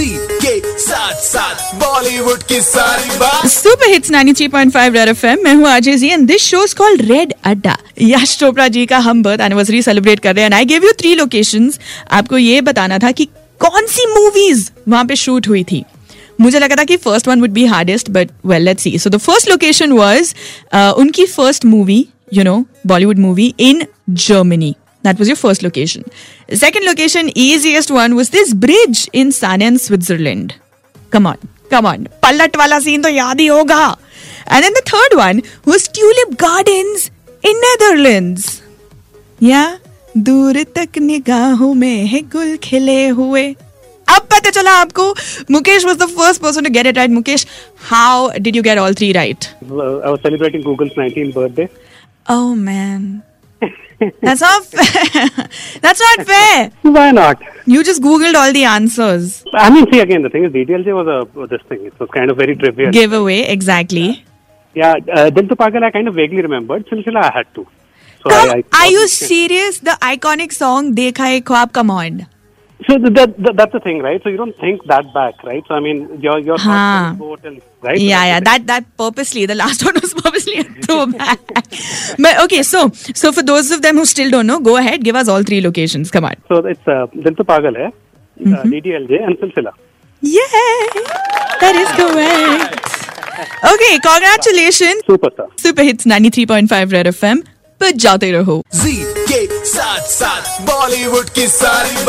जी के साथ साथ बॉलीवुड की सारी बात। सुपर हिट्स 93.5 रेड एफएम मैं हूँ Ajay ji and this show is called red Adda Yash Chopra जी का हम बर्थ एनिवर्सरी सेलिब्रेट कर रहे हैं I give you three locations आपको ये बताना था कि कौन सी मूवीज़ वहाँ पे शूट हुई थी। मुझे लगा था कि first one would be hardest but well let's see so the first location was उनकी first movie you know Bollywood movie in germany. That was your first location. Second location, easiest one, was this bridge in Saanen, Switzerland. Come on, come on. Pallatwala scene to yadi hoga. And then the third one was Tulip Gardens in Netherlands. Yeah, दूर तक निगाहों में है गुल खिले हुए अब पता चला आपको Mukesh was the first person to get it right Mukesh how did you get all three right I was celebrating Google's 19th birthday oh man that's not fair. That's not fair. Why not? You just googled all the answers. I mean, see again, the thing is, DDLJ was a this thing. It was kind of very trivial. Giveaway, exactly. yeah, uh, Dil to Pagal, I kind of vaguely remembered. Silsila, I had to. So Come, I, I, are you serious? The iconic song Dekha Hai Khwab, come on. So that, that, that's the thing, right? So you don't think that back, right? So I mean, your your you're and, right? Yeah, so yeah. That that purposely. The last one was purposely a throwback. but okay, so so for those of them who still don't know, go ahead, give us all three locations. Come on. So it's uh, Dil to Pagal uh, mm-hmm. uh, DDLJ, and Silsila. Yeah, that is correct. Okay, congratulations. Superstar. Super hits 93.5 Red FM. But जाते रहो Z K के साथ Bollywood ki की सारी